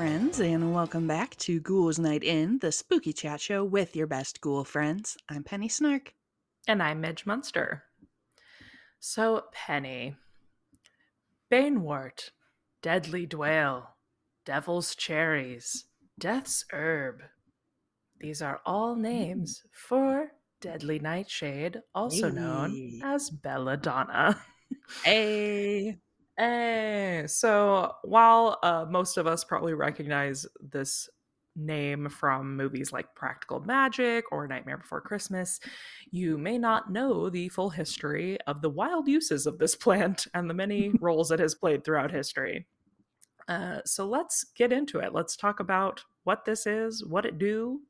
friends, and welcome back to Ghouls Night In, the spooky chat show with your best ghoul friends. I'm Penny Snark. And I'm Midge Munster. So, Penny, Banewort, Deadly Dwale, Devil's Cherries, Death's Herb. These are all names for Deadly Nightshade, also Hey. known as Belladonna. Hey. Hey, so while uh, most of us probably recognize this name from movies like Practical Magic or Nightmare Before Christmas, you may not know the full history of the wild uses of this plant and the many roles it has played throughout history. Uh, so let's get into it. Let's talk about what this is, what it do,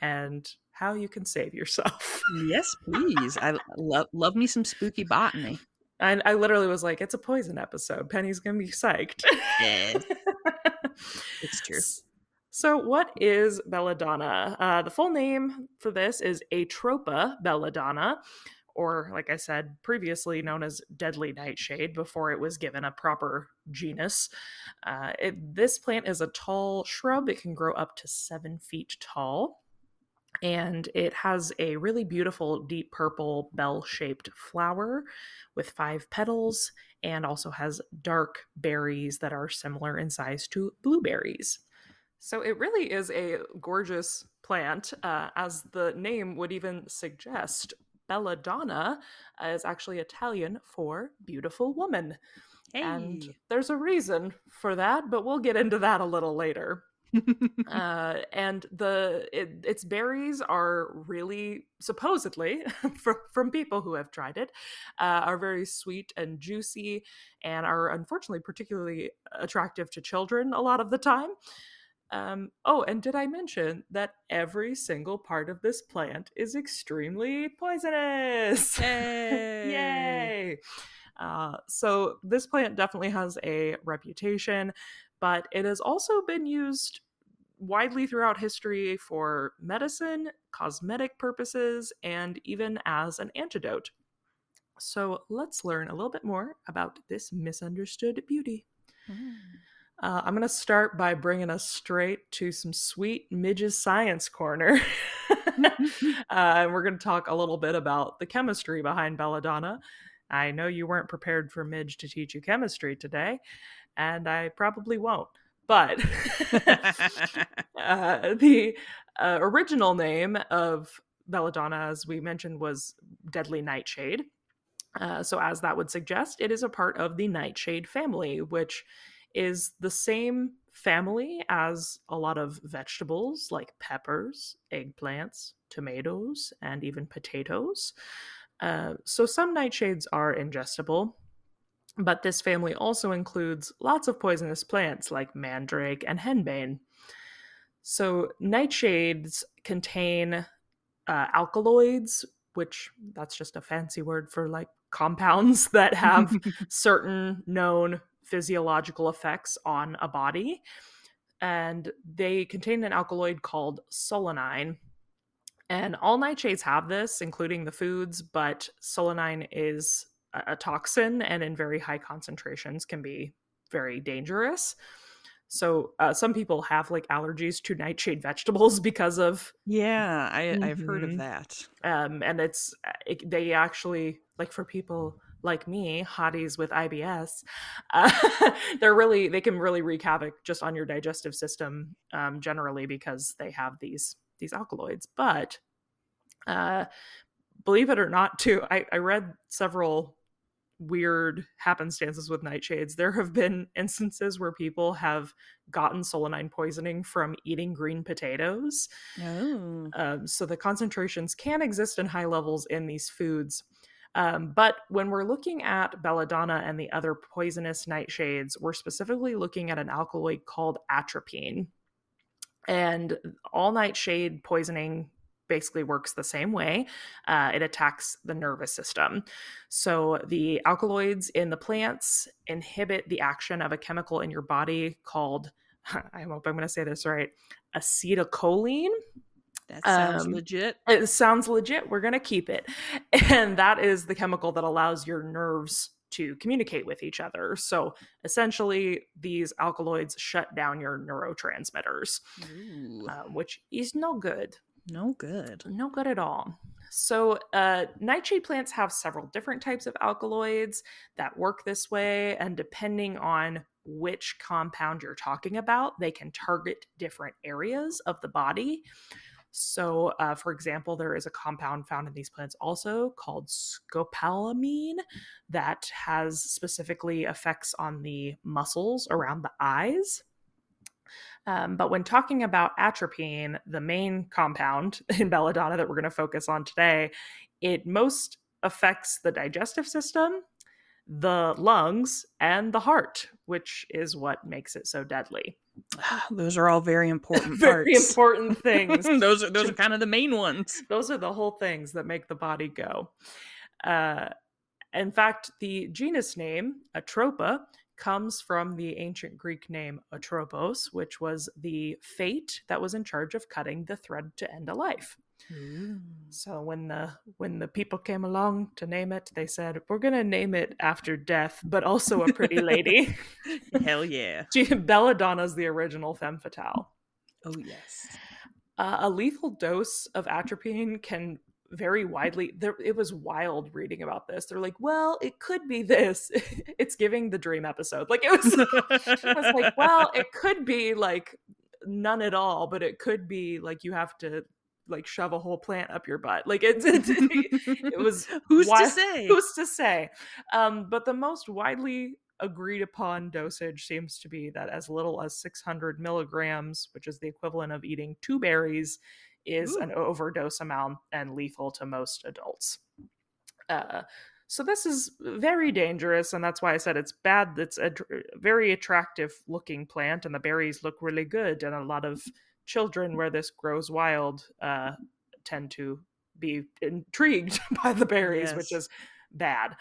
and how you can save yourself. Yes, please. I love love me some spooky botany. And I literally was like, it's a poison episode. Penny's gonna be psyched. Yes. It's true. So, what is belladonna? Uh, the full name for this is Atropa belladonna, or like I said previously, known as deadly nightshade before it was given a proper genus. Uh, it, this plant is a tall shrub. It can grow up to seven feet tall. And it has a really beautiful deep purple bell shaped flower with five petals and also has dark berries that are similar in size to blueberries. So it really is a gorgeous plant, uh, as the name would even suggest. Belladonna is actually Italian for beautiful woman. Hey. And there's a reason for that, but we'll get into that a little later uh, and the it, its berries are really supposedly from, from people who have tried it uh, are very sweet and juicy and are unfortunately particularly attractive to children a lot of the time um, oh and did i mention that every single part of this plant is extremely poisonous Yay. Yay! Uh, so this plant definitely has a reputation, but it has also been used widely throughout history for medicine, cosmetic purposes, and even as an antidote. So let's learn a little bit more about this misunderstood beauty. Mm. Uh, I'm going to start by bringing us straight to some sweet Midge's Science Corner. uh, and we're going to talk a little bit about the chemistry behind belladonna. I know you weren't prepared for Midge to teach you chemistry today, and I probably won't. But uh, the uh, original name of belladonna, as we mentioned, was deadly nightshade. Uh, so, as that would suggest, it is a part of the nightshade family, which is the same family as a lot of vegetables like peppers, eggplants, tomatoes, and even potatoes. Uh, so, some nightshades are ingestible, but this family also includes lots of poisonous plants like mandrake and henbane. So, nightshades contain uh, alkaloids, which that's just a fancy word for like compounds that have certain known physiological effects on a body. And they contain an alkaloid called solanine. And all nightshades have this, including the foods, but solanine is a, toxin and in very high concentrations can be very dangerous. So uh, some people have like allergies to nightshade vegetables because of yeah, I, I've heard of Mhm. that. um, and it's it, they actually like for people like me hotties with ibs uh, they're really they can really wreak havoc just on your digestive system um, generally because they have these these alkaloids but uh, believe it or not too I, I read several weird happenstances with nightshades there have been instances where people have gotten solanine poisoning from eating green potatoes Oh. um, so the concentrations can exist in high levels in these foods. Um, but when we're looking at belladonna and the other poisonous nightshades, we're specifically looking at an alkaloid called atropine. And all nightshade poisoning basically works the same way. Uh, it attacks the nervous system. So the alkaloids in the plants inhibit the action of a chemical in your body called, I hope I'm going to say this right, acetylcholine. That sounds Um, legit. It sounds legit. We're going to keep it. And that is the chemical that allows your nerves to communicate with each other. So essentially, these alkaloids shut down your neurotransmitters, uh, which is no good. No good. No good at all. So, uh, nightshade plants have several different types of alkaloids that work this way, and depending on which compound you're talking about, they can target different areas of the body. So, uh, for example, there is a compound found in these plants also called scopolamine that has specifically effects on the muscles around the eyes. Um, but when talking about atropine, the main compound in belladonna that we're going to focus on today, it most affects the digestive system, the lungs, and the heart, which is what makes it so deadly. Those are all very important Very parts. important things. those are those are kind of the main ones. Those are the whole things that make the body go. Uh, in fact, the genus name Atropa comes from the ancient Greek name Atropos, which was the fate that was in charge of cutting the thread to end a life. So when the when the people came along to name it, they said, "We're gonna name it after death, but also a pretty lady." Hell yeah. Belladonna's the original femme fatale. Oh yes. Uh, a lethal dose of atropine can very widely. There, it was wild reading about this. They're like, "Well, it could be this." it's giving the dream episode. Like it was. I was like, "Well, it could be like none at all, but it could be like you have to." like shove a whole plant up your butt like it's, it's it was Who's to say? who's to say um but the most widely agreed upon dosage seems to be that as little as 600 milligrams which is the equivalent of eating two berries is Ooh. an overdose amount and lethal to most adults uh so this is very dangerous and that's why i said it's bad it's a very attractive looking plant and the berries look really good and a lot of children where this grows wild uh, tend to be intrigued by the berries, which is bad.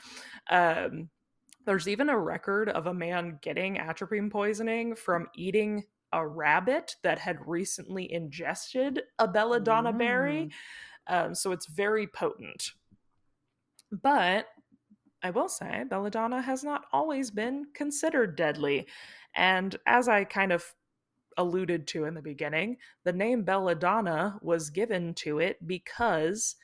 Um, there's even a record of a man getting atropine poisoning from eating a rabbit that had recently ingested a belladonna berry. Um, so it's very potent. But I will say, belladonna has not always been considered deadly. And as I kind of alluded to in the beginning, the name belladonna was given to it because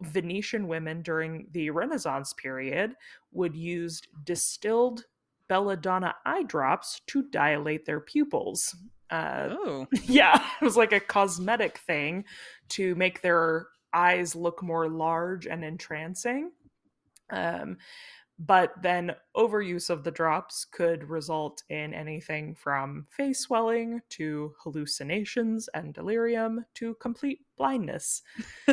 Venetian women during the Renaissance period would use distilled belladonna eye drops to dilate their pupils. Uh, Oh. yeah, it was like a cosmetic thing to make their eyes look more large and entrancing. Um, but then overuse of the drops could result in anything from face swelling to hallucinations and delirium to complete blindness.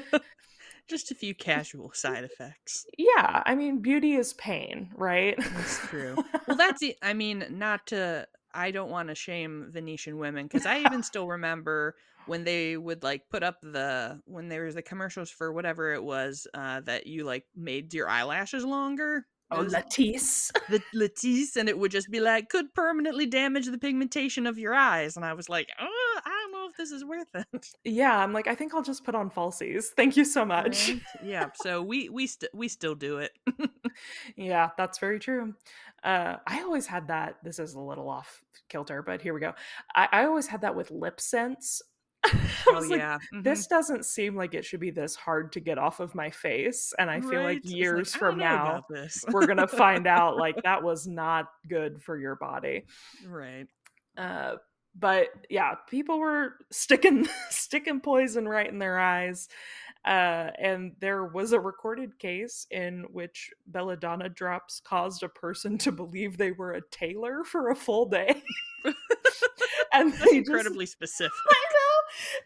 Just a few casual side effects. Yeah, I mean, beauty is pain, right? That's true. Well, that's it. I mean, not to. I don't want to shame Venetian women because I even still remember when they would like put up the when there was the commercials for whatever it was uh, that you like made your eyelashes longer. Oh, Latisse. the Latisse, and it would just be like could permanently damage the pigmentation of your eyes, and I was like, oh, I don't know if this is worth it. Yeah, I'm like, I think I'll just put on falsies. Thank you so much. Right? yeah, so we we st- we still do it. Yeah, that's very true. Uh, I always had that. This is a little off kilter, but here we go. I, I always had that with LipSense. Oh like, yeah, mhm. this doesn't seem like it should be this hard to get off of my face. And I feel Right? like years I from now, we're going to find out like that was not good for your body. right. Uh, but yeah, people were sticking sticking poison right in their eyes. Uh, and there was a recorded case in which belladonna drops caused a person to believe they were a tailor for a full day. and That's they just, incredibly specific.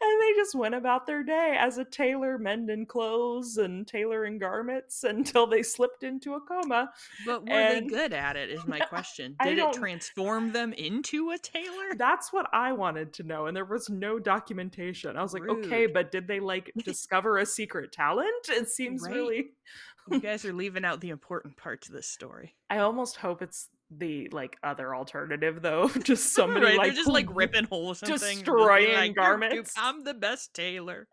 And they just went about their day as a tailor, mending clothes and tailoring garments until they slipped into a coma. But were And- they good at it? Is my question. Did it transform them into a tailor? That's what I wanted to know, and there was no documentation. I was like, okay, but did they like discover a secret talent? It seems Right. really. You guys are leaving out the important parts of this story. I almost hope it's the like other alternative though. just somebody right? like They're just like ripping holes, and things, just being destroying like, "You're- you- garments." I'm the best tailor.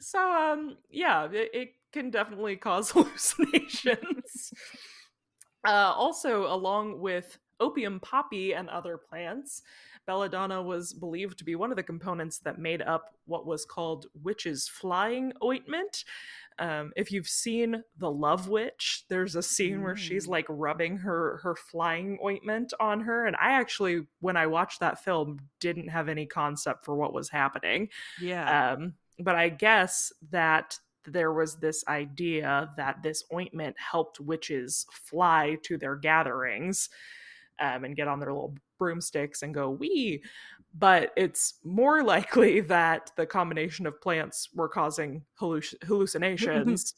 so um yeah, it, it can definitely cause hallucinations. Uh, also, along with opium poppy and other plants, belladonna was believed to be one of the components that made up what was called witch's flying ointment. Um, if you've seen The Love Witch, there's a scene where she's Mm. like rubbing her her flying ointment on her, and I actually, when I watched that film, didn't have any concept for what was happening. Yeah. Um, but I guess that there was this idea that this ointment helped witches fly to their gatherings um, and get on their little broomsticks and go wee. But it's more likely that the combination of plants were causing halluc- hallucinations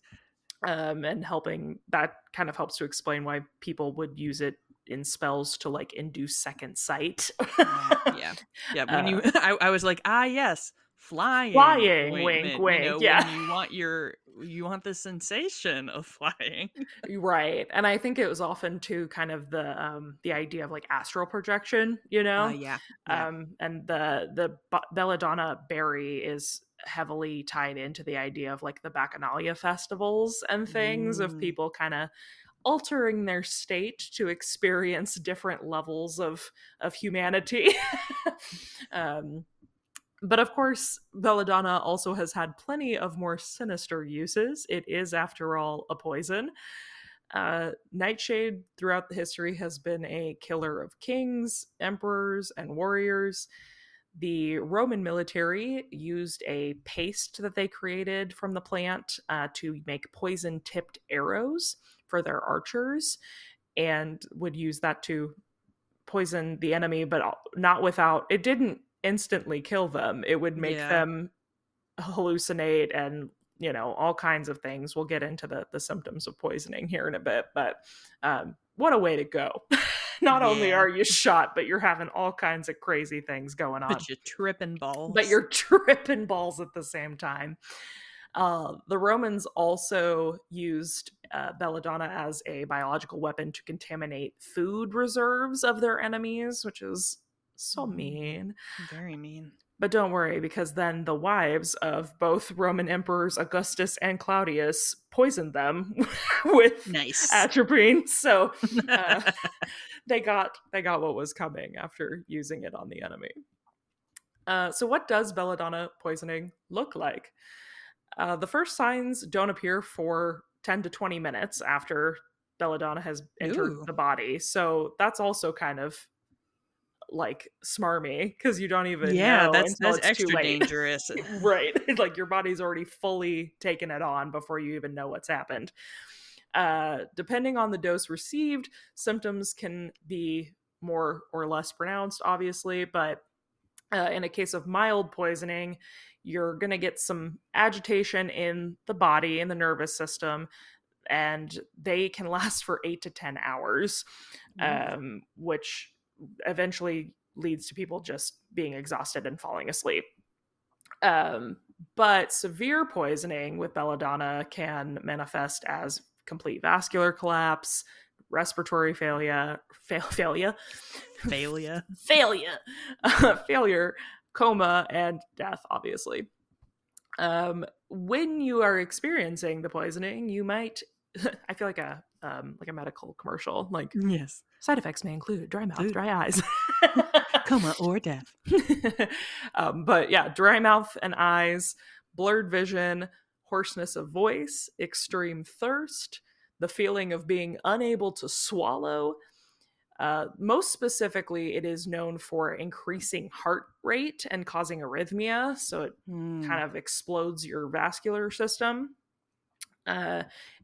um, and helping. That kind of helps to explain why people would use it in spells to like induce second sight. yeah. Yeah. When you, I, I was like, ah, yes, flying. Flying, wink, you wink, know, yeah. When you want your, you want the sensation of flying. right and i think it was often too kind of the um the idea of like astral projection you know Uh, yeah. yeah. um and the the belladonna berry is heavily tied into the idea of like the bacchanalia festivals and things of Mm. people kind of altering their state to experience different levels of of humanity um but of course, belladonna also has had plenty of more sinister uses. It is, after all, a poison. Uh, Nightshade throughout the history has been a killer of kings, emperors, and warriors. The Roman military used a paste that they created from the plant uh, to make poison tipped arrows for their archers and would use that to poison the enemy, but not without, it didn't instantly kill them. It would make Yeah. them hallucinate and you know all kinds of things. We'll get into the the symptoms of poisoning here in a bit, but um, what a way to go! Not only Yeah. are you shot, but you're having all kinds of crazy things going on. But you're tripping balls. But you're tripping balls at the same time. Uh, the Romans also used uh, belladonna as a biological weapon to contaminate food reserves of their enemies, which is so mean. very mean. But don't worry, because then the wives of both Roman emperors Augustus and Claudius poisoned them with Nice. atropine. So uh, they got they got what was coming after using it on the enemy. Uh, so, what does belladonna poisoning look like? Uh, the first signs don't appear for 10 to 20 minutes after belladonna has entered Ooh. the body. So, that's also kind of like smarmy because you don't even yeah, know that's that's extra dangerous. right like your body's already fully taken it on before you even know what's happened uh depending on the dose received symptoms can be more or less pronounced obviously but uh, in a case of mild poisoning you're going to get some agitation in the body in the nervous system and they can last for 8 to 10 hours Mm. um, which eventually leads to people just being exhausted and falling asleep. Um, but severe poisoning with belladonna can manifest as complete vascular collapse, respiratory failure, fail, failure, Failure. failure, failure, coma, and death. Obviously, um, when you are experiencing the poisoning, you might. I feel like a um, like a medical commercial. Like Yes. side effects may include dry mouth, Ooh. dry eyes, Coma or death. um, but yeah, dry mouth and eyes, blurred vision, hoarseness of voice, extreme thirst, the feeling of being unable to swallow. Uh, most specifically, it is known for increasing heart rate and causing arrhythmia. So it Mm. kind of explodes your vascular system. Uh,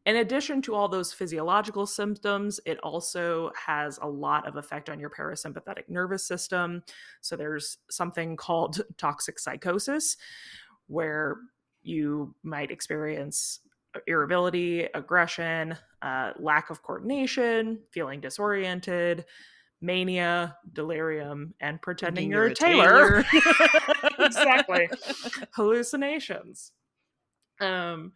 in addition to all those physiological symptoms, it also has a lot of effect on your parasympathetic nervous system. So there's something called toxic psychosis, where you might experience irritability, aggression, uh, lack of coordination, feeling disoriented, mania, delirium, and pretending you're, you're a a tailor. tailor. exactly. Hallucinations. Um,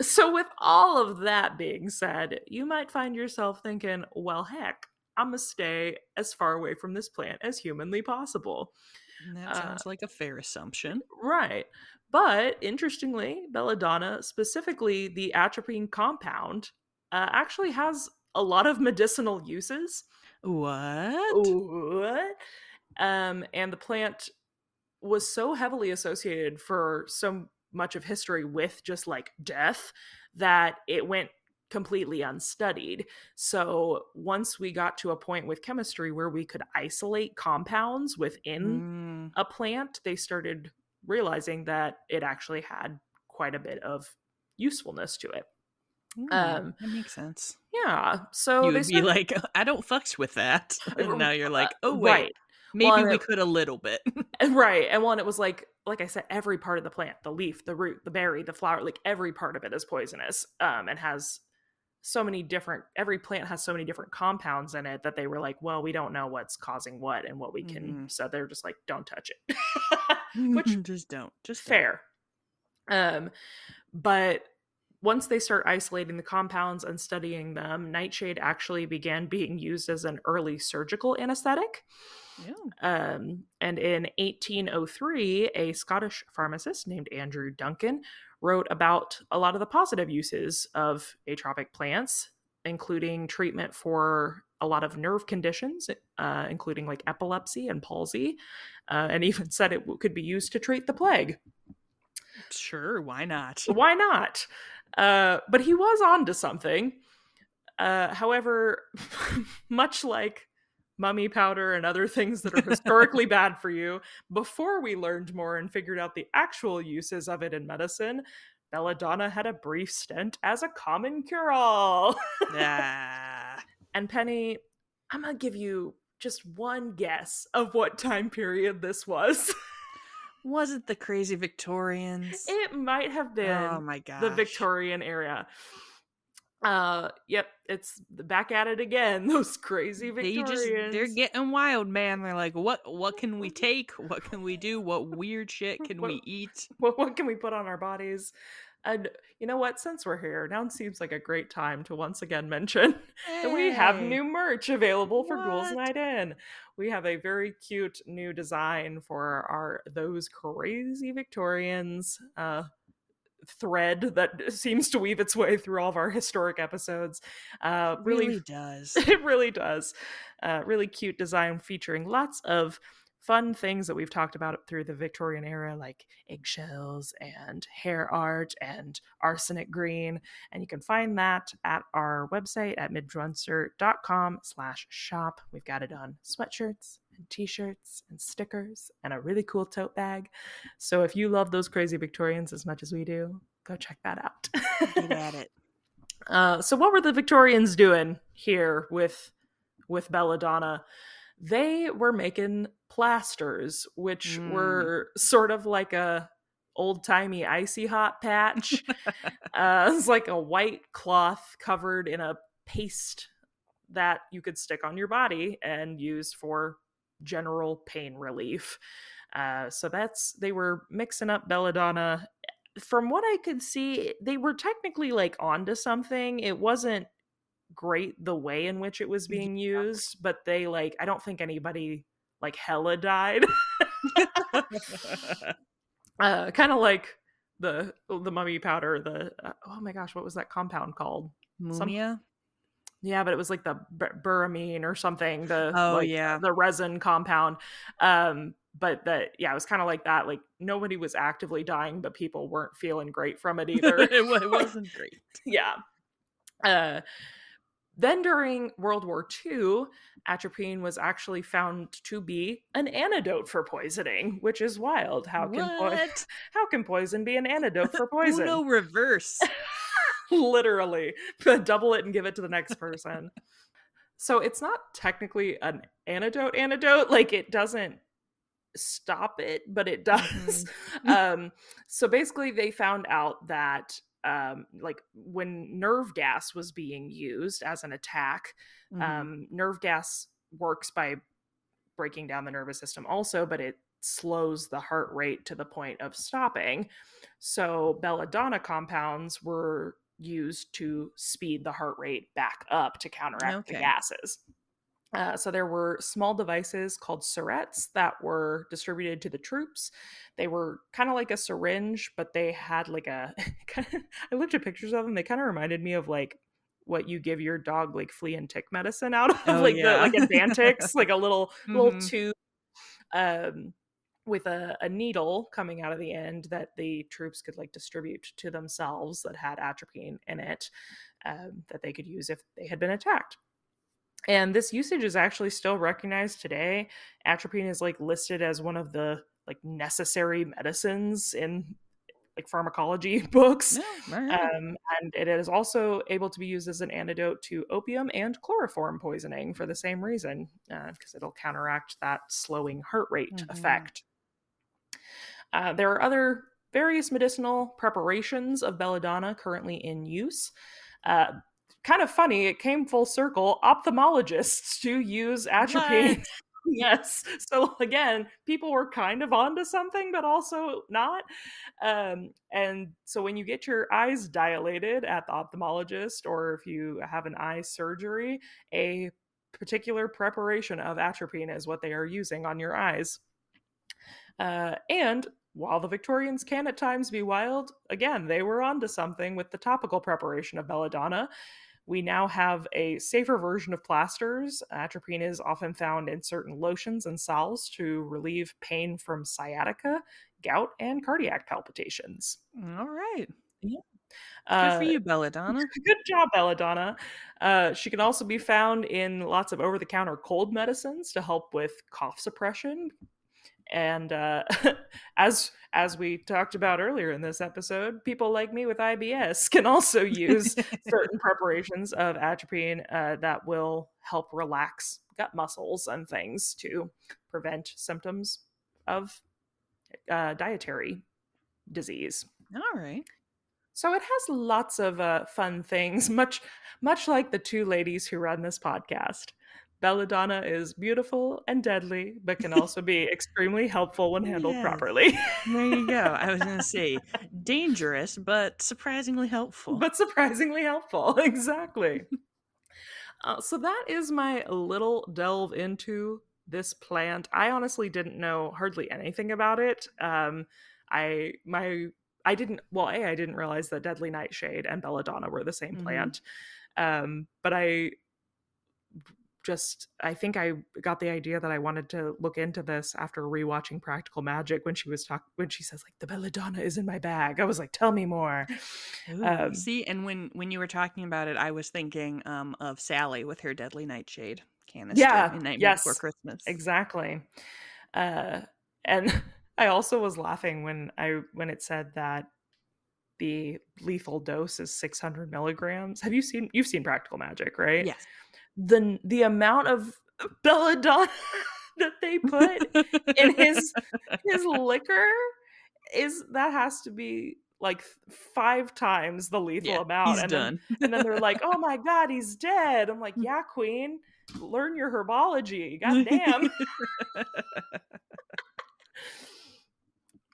so, with all of that being said, you might find yourself thinking, well, heck, I'm going to stay as far away from this plant as humanly possible. That Uh, sounds like a fair assumption. Right. But interestingly, belladonna, specifically the atropine compound, uh, actually has a lot of medicinal uses. What? What? Um, and the plant was so heavily associated for so much of history with just like death that it went completely unstudied. So once we got to a point with chemistry where we could isolate compounds within Mm, a plant, they started realizing that it actually had quite a bit of usefulness to it. mm, Um, that makes sense. Yeah. So you would be like, I don't fucks with that. And now you're like, oh, wait, right. Maybe Well, we it- could a little bit. Right. And one, it was like, like I said, every part of the plant, the leaf, the root, the berry, the flower, like every part of it is poisonous um, and has so many different, every plant has so many different compounds in it that they were like, well, we don't know what's causing what and what we can. Mhm. So they're just like, don't touch it. Which just don't. Just don't. fair. Um, but once they start isolating the compounds and studying them, nightshade actually began being used as an early surgical anesthetic. Yeah. Um, and in 1803, a Scottish pharmacist named Andrew Duncan wrote about a lot of the positive uses of atropic plants, including treatment for a lot of nerve conditions, uh, including like epilepsy and palsy, uh, and even said it could be used to treat the plague. Sure. Why not? Why not? Uh, but he was on to something. Uh, however, much like mummy powder and other things that are historically bad for you, before we learned more and figured out the actual uses of it in medicine, Belladonna had a brief stint as a common cure all. Ah. and Penny, I'm going to give you just one guess of what time period this was. Was it the crazy Victorians? it might have been. oh my god. the Victorian era. Uh, yep, it's back at it again. Those crazy They Victorians. just they're getting wild, man. They're like, what what can we take? What can we do? What weird shit can we eat? what, what can we put on our bodies? And you know what? Since we're here, now seems like a great time to once again mention that we have new merch available for Ghouls Night In. We have a very cute new design for our those crazy Victorians uh, thread that seems to weave its way through all of our historic episodes. Uh, really, really does. it really does. Uh, really cute design featuring lots of fun things that we've talked about through the Victorian era, like eggshells and hair art and arsenic green. And you can find that at our website at midrunsert.com slash shop. We've got it on sweatshirts and t-shirts and stickers and a really cool tote bag. So if you love those crazy Victorians as much as we do, go check that out. Get at it. Uh, so what were the Victorians doing here with with Belladonna? They were making plasters, which Mm. were sort of like a old timey icy hot patch. uh, it's like a white cloth covered in a paste that you could stick on your body and use for general pain relief. Uh, so that's they were mixing up belladonna. From what I could see, they were technically like onto something. It wasn't great the way in which it was being used, but they like I don't think anybody like hella died. uh, kind of like the the mummy powder. The uh, oh my gosh, what was that compound called? Mumia. Yeah, but it was like the bur- buramine or something. The Oh, like, yeah. the resin compound. Um, but that yeah, it was kind of like that. Like nobody was actively dying, but people weren't feeling great from it either. it, it wasn't great. yeah. Uh, then during World War II, atropine was actually found to be an antidote for poisoning, which is wild. How can po- how can poison be an antidote for poison? Uno reverse. literally double it and give it to the next person so it's not technically an antidote antidote like it doesn't stop it but it does um so basically they found out that um like when nerve gas was being used as an attack Mhm. um nerve gas works by breaking down the nervous system also but it slows the heart rate to the point of stopping. So belladonna compounds were used to speed the heart rate back up to counteract the gases uh, so there were small devices called syrettes that were distributed to the troops. They were kind of like a syringe, but they had like a. I looked at pictures of them. They kind of reminded me of like what you give your dog like flea and tick medicine out of, Oh, like yeah. the like Advantix, like a little little Mhm. tube um with a, a needle coming out of the end that the troops could like distribute to themselves that had atropine in it um, that they could use if they had been attacked and this usage is actually still recognized today atropine is like listed as one of the like necessary medicines in like pharmacology books right. um, and it is also able to be used as an antidote to opium and chloroform poisoning for the same reason, because it'll counteract that slowing heart rate Mhm. effect. Uh, there are other various medicinal preparations of belladonna currently in use. Uh, kind of funny, it came full circle. Ophthalmologists do use atropine. What? yes. So again, people were kind of onto something, but also not. Um, and so when you get your eyes dilated at the ophthalmologist, or if you have an eye surgery, a particular preparation of atropine is what they are using on your eyes. Uh, and while the Victorians can at times be wild, again, they were onto something with the topical preparation of belladonna. We now have a safer version of plasters. Atropine is often found in certain lotions and salves to relieve pain from sciatica, gout, and cardiac palpitations. All right. Good Uh, for you, Belladonna. Good job, Belladonna. Uh, she can also be found in lots of over the counter cold medicines to help with cough suppression. And uh, as as we talked about earlier in this episode, people like me with IBS can also use certain preparations of atropine uh, that will help relax gut muscles and things to prevent symptoms of uh, dietary disease. All right. So it has lots of uh, fun things, much much like the two ladies who run this podcast. Belladonna is beautiful and deadly, but can also be extremely helpful when handled Yes. properly. There you go. I was going to say dangerous, but surprisingly helpful. but surprisingly helpful. Exactly. Uh, so that is my little delve into this plant. I honestly didn't know hardly anything about it. Um, I my I didn't well, a I didn't realize that deadly nightshade and belladonna were the same Mhm. plant. Um, but I just I think I got the idea that I wanted to look into this after rewatching Practical Magic when she was talk when she says like the belladonna is in my bag. I was like, tell me more. Ooh, um, see, and when when you were talking about it, I was thinking um, of Sally with her deadly nightshade canister Yeah, in Nightmare yes, Before Christmas. Exactly. Uh, and I also was laughing when I when it said that the lethal dose is 600 milligrams. Have you seen you've seen Practical Magic, right? Yes. The the amount of belladonna that they put in his his liquor is that has to be like five times the lethal yeah, amount. he's and then done. and then they're like, "Oh my god, he's dead." I'm like, "Yeah, queen, learn your herbology. God damn."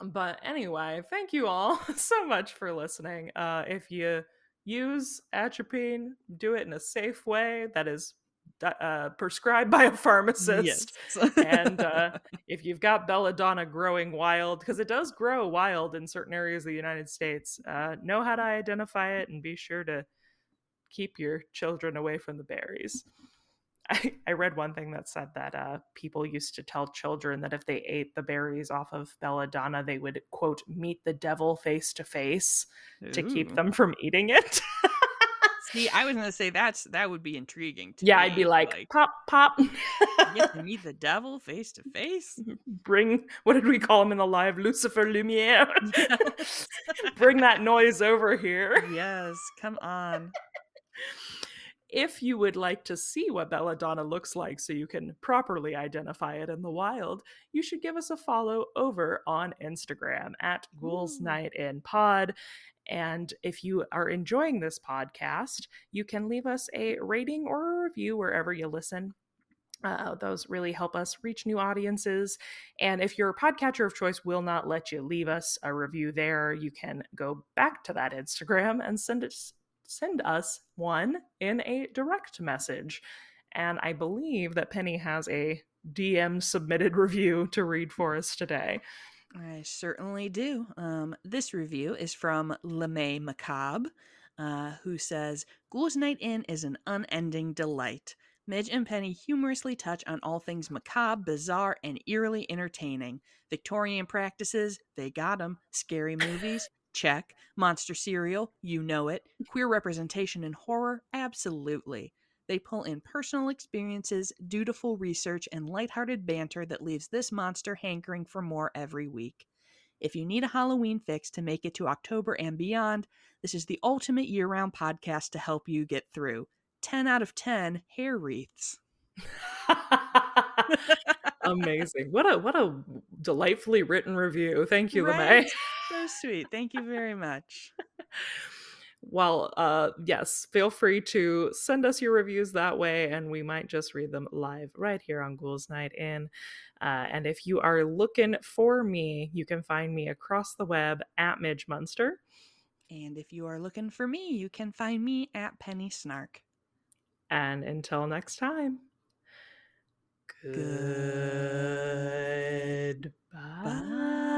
but anyway, thank you all so much for listening. Uh if you use atropine, do it in a safe way that is uh, prescribed by a pharmacist. yes. and uh, if you've got belladonna growing wild, because it does grow wild in certain areas of the United States, uh, know how to identify it and be sure to keep your children away from the berries. I, I read one thing that said that uh, people used to tell children that if they ate the berries off of belladonna, they would, quote, meet the devil face to face to keep them from eating it. See, I was going to say that's that would be intriguing. To yeah, I'd be me, like, pop, pop. get to meet the devil face to face. Bring, what did we call him in the live? Lucifer Lumiere. Bring that noise over here. yes, come on. If you would like to see what belladonna looks like so you can properly identify it in the wild, you should give us a follow over on Instagram at Ghouls Night in Pod. And if you are enjoying this podcast, you can leave us a rating or a review wherever you listen. Uh, those really help us reach new audiences. And if your podcatcher of choice will not let you leave us a review there, you can go back to that Instagram and send it send us one in a direct message. And I believe that Penny has a DM submitted review to read for us today. I certainly do. Um, this review is from LeMay Macabre. uh, who says Ghouls Night In is an unending delight. Midge and Penny humorously touch on all things macabre, bizarre, and eerily entertaining. Victorian practices, they got 'em. Scary movies, check. Monster cereal, you know it. Mm. Queer representation in horror, absolutely. They pull in personal experiences, dutiful research, and lighthearted banter that leaves this monster hankering for more every week. If you need a Halloween fix to make it to October and beyond, this is the ultimate year round podcast to help you get through. 10 out of 10 hair wreaths. Amazing. What a what a delightfully written review. Thank you, Right? LeMay. So sweet. Thank you very much. well, uh yes, feel free to send us your reviews that way and we might just read them live right here on Ghouls Night In. Uh, and if you are looking for me, you can find me across the web at Midge Munster. And if you are looking for me, you can find me at Penny Snark. And until next time, Good. Goodbye. Bye.